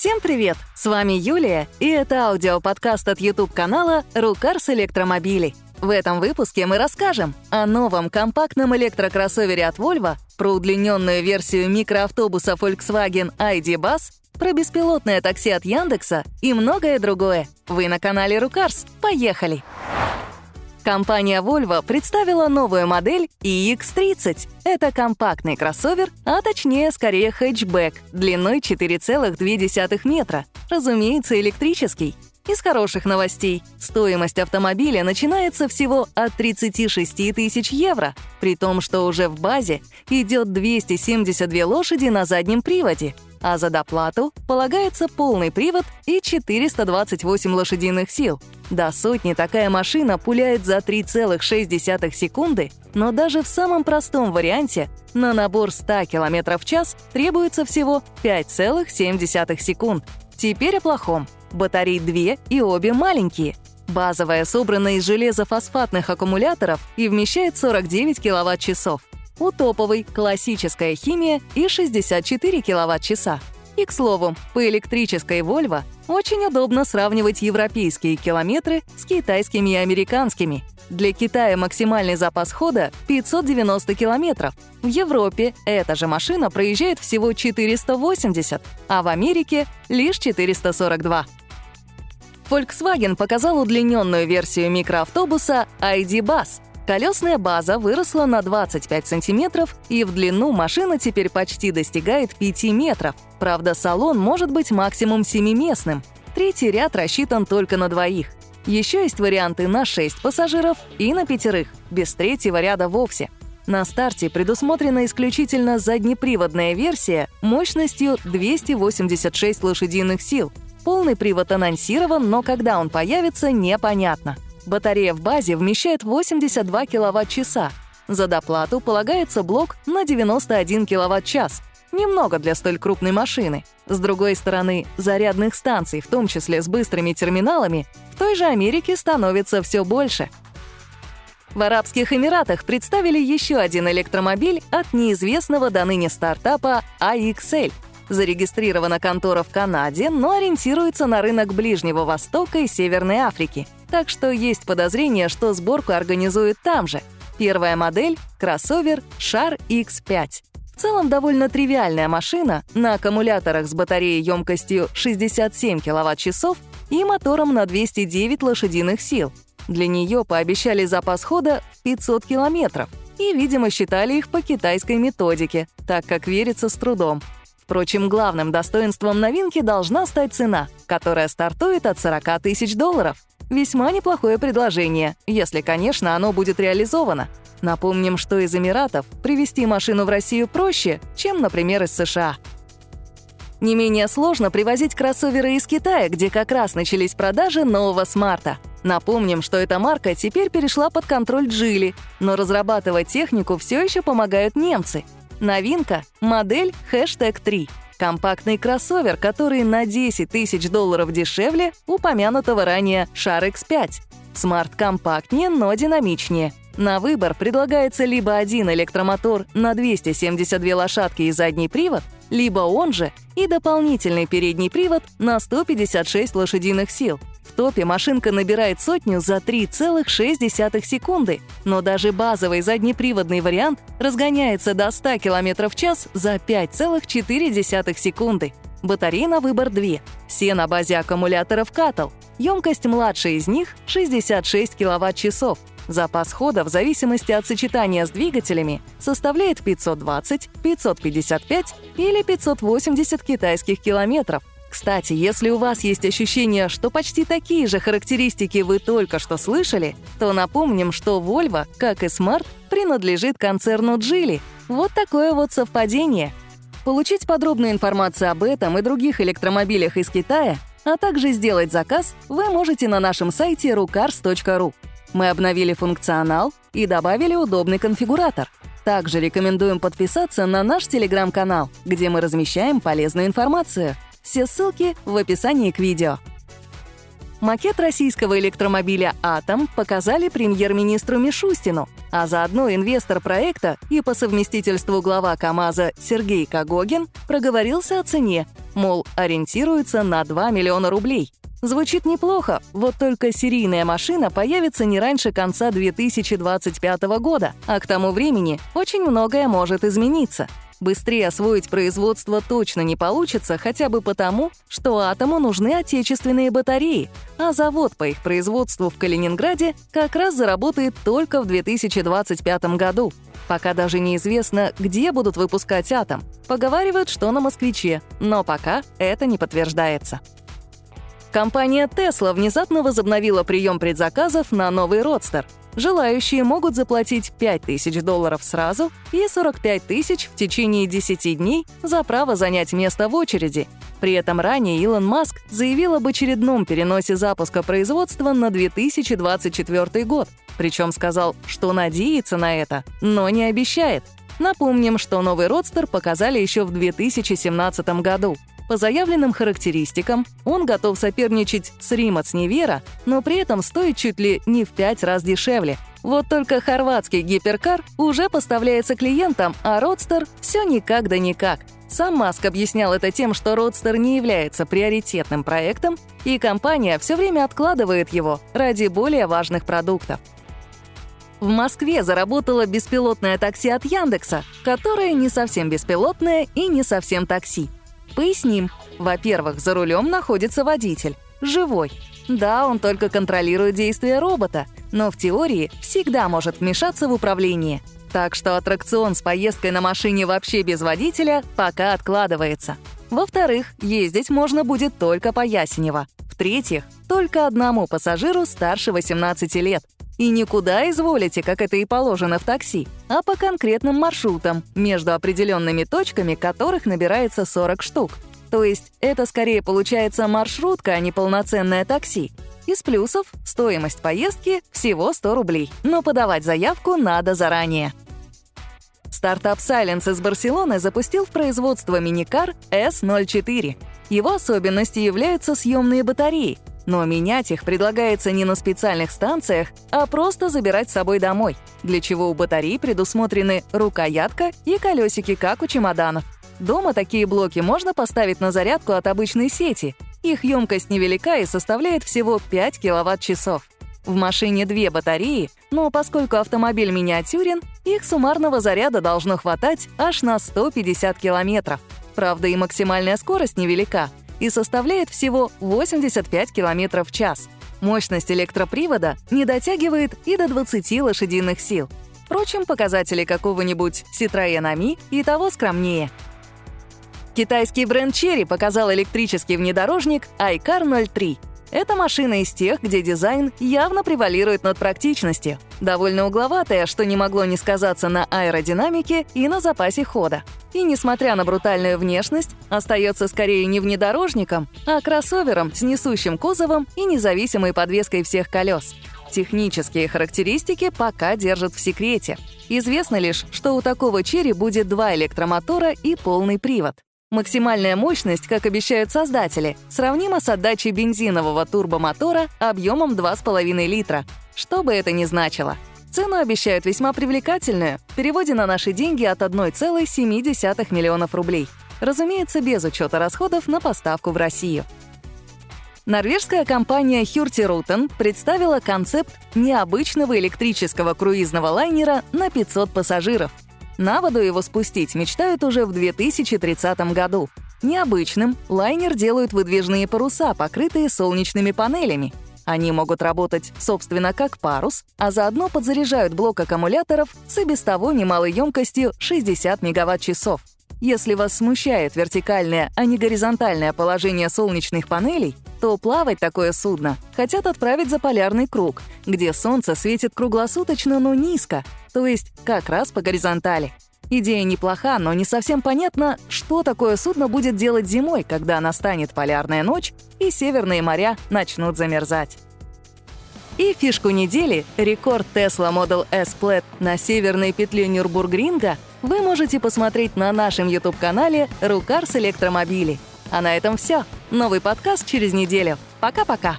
Всем привет! С вами Юлия, и это аудиоподкаст от YouTube-канала «Рукарс Электромобили». В этом выпуске мы расскажем о новом компактном электрокроссовере от Volvo, про удлиненную версию микроавтобуса Volkswagen ID Bus, про беспилотное такси от Яндекса и многое другое. Вы на канале Рукарс. Поехали! Компания Volvo представила новую модель iX30. Это компактный кроссовер, а точнее скорее хэтчбэк, длиной 4,2 метра. Разумеется, электрический. Из хороших новостей. Стоимость автомобиля начинается всего от 36 тысяч евро, при том, что уже в базе идет 272 лошади на заднем приводе, а за доплату полагается полный привод и 428 лошадиных сил. До сотни такая машина пуляет за 3,6 секунды, но даже в самом простом варианте на набор 100 км в час требуется всего 5,7 секунд. Теперь о плохом. Батареи две и обе маленькие. Базовая собрана из железофосфатных аккумуляторов и вмещает 49 киловатт-часов. У топовой классическая химия и 64 киловатт-часа. И, к слову, по электрической Volvo очень удобно сравнивать европейские километры с китайскими и американскими. Для Китая максимальный запас хода — 590 километров. В Европе эта же машина проезжает всего 480, а в Америке — лишь 442. Volkswagen показал удлиненную версию микроавтобуса ID Bus — Колесная база выросла на 25 сантиметров, и в длину машина теперь почти достигает 5 метров. Правда, салон может быть максимум 7-местным. Третий ряд рассчитан только на двоих. Еще есть варианты на 6 пассажиров и на пятерых, без третьего ряда вовсе. На старте предусмотрена исключительно заднеприводная версия мощностью 286 лошадиных сил. Полный привод анонсирован, но когда он появится, непонятно. Батарея в базе вмещает 82 киловатт-часа. За доплату полагается блок на 91 киловатт-час. Немного для столь крупной машины. С другой стороны, зарядных станций, в том числе с быстрыми терминалами, в той же Америке становится все больше. В Арабских Эмиратах представили еще один электромобиль от неизвестного до ныне стартапа AXL. Зарегистрирована контора в Канаде, но ориентируется на рынок Ближнего Востока и Северной Африки — так что есть подозрение, что сборку организуют там же. Первая модель — кроссовер Шар X5. В целом довольно тривиальная машина на аккумуляторах с батареей емкостью 67 кВт-часов и мотором на 209 лошадиных сил. Для нее пообещали запас хода в 500 километров и, видимо, считали их по китайской методике, так как верится с трудом. Впрочем, главным достоинством новинки должна стать цена, которая стартует от 40 тысяч долларов. Весьма неплохое предложение, если, конечно, оно будет реализовано. Напомним, что из Эмиратов привезти машину в Россию проще, чем, например, из США. Не менее сложно привозить кроссоверы из Китая, где как раз начались продажи нового смарта. Напомним, что эта марка теперь перешла под контроль Джили, но разрабатывать технику все еще помогают немцы. Новинка — модель хэштег 3. Компактный кроссовер, который на 10 тысяч долларов дешевле упомянутого ранее Шар X5. Смарт компактнее, но динамичнее. На выбор предлагается либо один электромотор на 272 лошадки и задний привод, либо он же и дополнительный передний привод на 156 лошадиных сил. В топе машинка набирает сотню за 3,6 секунды, но даже базовый заднеприводный вариант разгоняется до 100 км в час за 5,4 секунды. Батареи на выбор две. Все на базе аккумуляторов Катл. Емкость младшей из них — 66 кВт-часов. Запас хода в зависимости от сочетания с двигателями составляет 520, 555 или 580 китайских километров. Кстати, если у вас есть ощущение, что почти такие же характеристики вы только что слышали, то напомним, что Volvo, как и Smart, принадлежит концерну Geely. Вот такое вот совпадение. Получить подробную информацию об этом и других электромобилях из Китая, а также сделать заказ, вы можете на нашем сайте rucars.ru. Мы обновили функционал и добавили удобный конфигуратор. Также рекомендуем подписаться на наш телеграм-канал, где мы размещаем полезную информацию — все ссылки в описании к видео. Макет российского электромобиля «Атом» показали премьер-министру Мишустину, а заодно инвестор проекта и по совместительству глава КАМАЗа Сергей Кагогин проговорился о цене, мол, ориентируется на 2 миллиона рублей. Звучит неплохо, вот только серийная машина появится не раньше конца 2025 года, а к тому времени очень многое может измениться — Быстрее освоить производство точно не получится хотя бы потому, что атому нужны отечественные батареи, а завод по их производству в Калининграде как раз заработает только в 2025 году. Пока даже неизвестно, где будут выпускать атом. Поговаривают, что на «Москвиче», но пока это не подтверждается. Компания Tesla внезапно возобновила прием предзаказов на новый родстер — Желающие могут заплатить 5000 долларов сразу и 45 тысяч в течение 10 дней за право занять место в очереди. При этом ранее Илон Маск заявил об очередном переносе запуска производства на 2024 год. Причем сказал, что надеется на это, но не обещает. Напомним, что новый родстер показали еще в 2017 году. По заявленным характеристикам, он готов соперничать с Римац Невера, но при этом стоит чуть ли не в пять раз дешевле. Вот только хорватский гиперкар уже поставляется клиентам, а Родстер все никак да никак. Сам Маск объяснял это тем, что Родстер не является приоритетным проектом, и компания все время откладывает его ради более важных продуктов. В Москве заработало беспилотное такси от Яндекса, которое не совсем беспилотное и не совсем такси. Поясним. Во-первых, за рулем находится водитель. Живой. Да, он только контролирует действия робота, но в теории всегда может вмешаться в управление. Так что аттракцион с поездкой на машине вообще без водителя пока откладывается. Во-вторых, ездить можно будет только по Ясенево. В-третьих, только одному пассажиру старше 18 лет. И никуда изволите, как это и положено в такси, а по конкретным маршрутам, между определенными точками которых набирается 40 штук. То есть это скорее получается маршрутка, а не полноценное такси. Из плюсов — стоимость поездки всего 100 рублей, но подавать заявку надо заранее. Стартап Silence из Барселоны запустил в производство миникар S04. Его особенностью являются съемные батареи, но менять их предлагается не на специальных станциях, а просто забирать с собой домой, для чего у батарей предусмотрены рукоятка и колесики, как у чемоданов. Дома такие блоки можно поставить на зарядку от обычной сети. Их емкость невелика и составляет всего 5 киловатт-часов. В машине две батареи, но поскольку автомобиль миниатюрен, их суммарного заряда должно хватать аж на 150 километров. Правда, и максимальная скорость невелика и составляет всего 85 км в час. Мощность электропривода не дотягивает и до 20 лошадиных сил. Впрочем, показатели какого-нибудь Citroёn Ami и того скромнее. Китайский бренд Cherry показал электрический внедорожник iCar 03 — это машина из тех, где дизайн явно превалирует над практичностью. Довольно угловатая, что не могло не сказаться на аэродинамике и на запасе хода. И несмотря на брутальную внешность, остается скорее не внедорожником, а кроссовером с несущим кузовом и независимой подвеской всех колес. Технические характеристики пока держат в секрете. Известно лишь, что у такого черри будет два электромотора и полный привод. Максимальная мощность, как обещают создатели, сравнима с отдачей бензинового турбомотора объемом 2,5 литра, что бы это ни значило. Цену обещают весьма привлекательную, в переводе на наши деньги от 1,7 миллионов рублей. Разумеется, без учета расходов на поставку в Россию. Норвежская компания Hurtigruten представила концепт необычного электрического круизного лайнера на 500 пассажиров — на воду его спустить мечтают уже в 2030 году. Необычным лайнер делают выдвижные паруса, покрытые солнечными панелями. Они могут работать, собственно, как парус, а заодно подзаряжают блок аккумуляторов с и без того немалой емкостью 60 мегаватт-часов. Если вас смущает вертикальное, а не горизонтальное положение солнечных панелей, то плавать такое судно хотят отправить за полярный круг, где солнце светит круглосуточно, но низко, то есть как раз по горизонтали. Идея неплоха, но не совсем понятно, что такое судно будет делать зимой, когда настанет полярная ночь и северные моря начнут замерзать. И фишку недели — рекорд Tesla Model S Plaid на северной петле Нюрбургринга вы можете посмотреть на нашем YouTube-канале «Рукарс Электромобили». А на этом все. Новый подкаст через неделю. Пока-пока.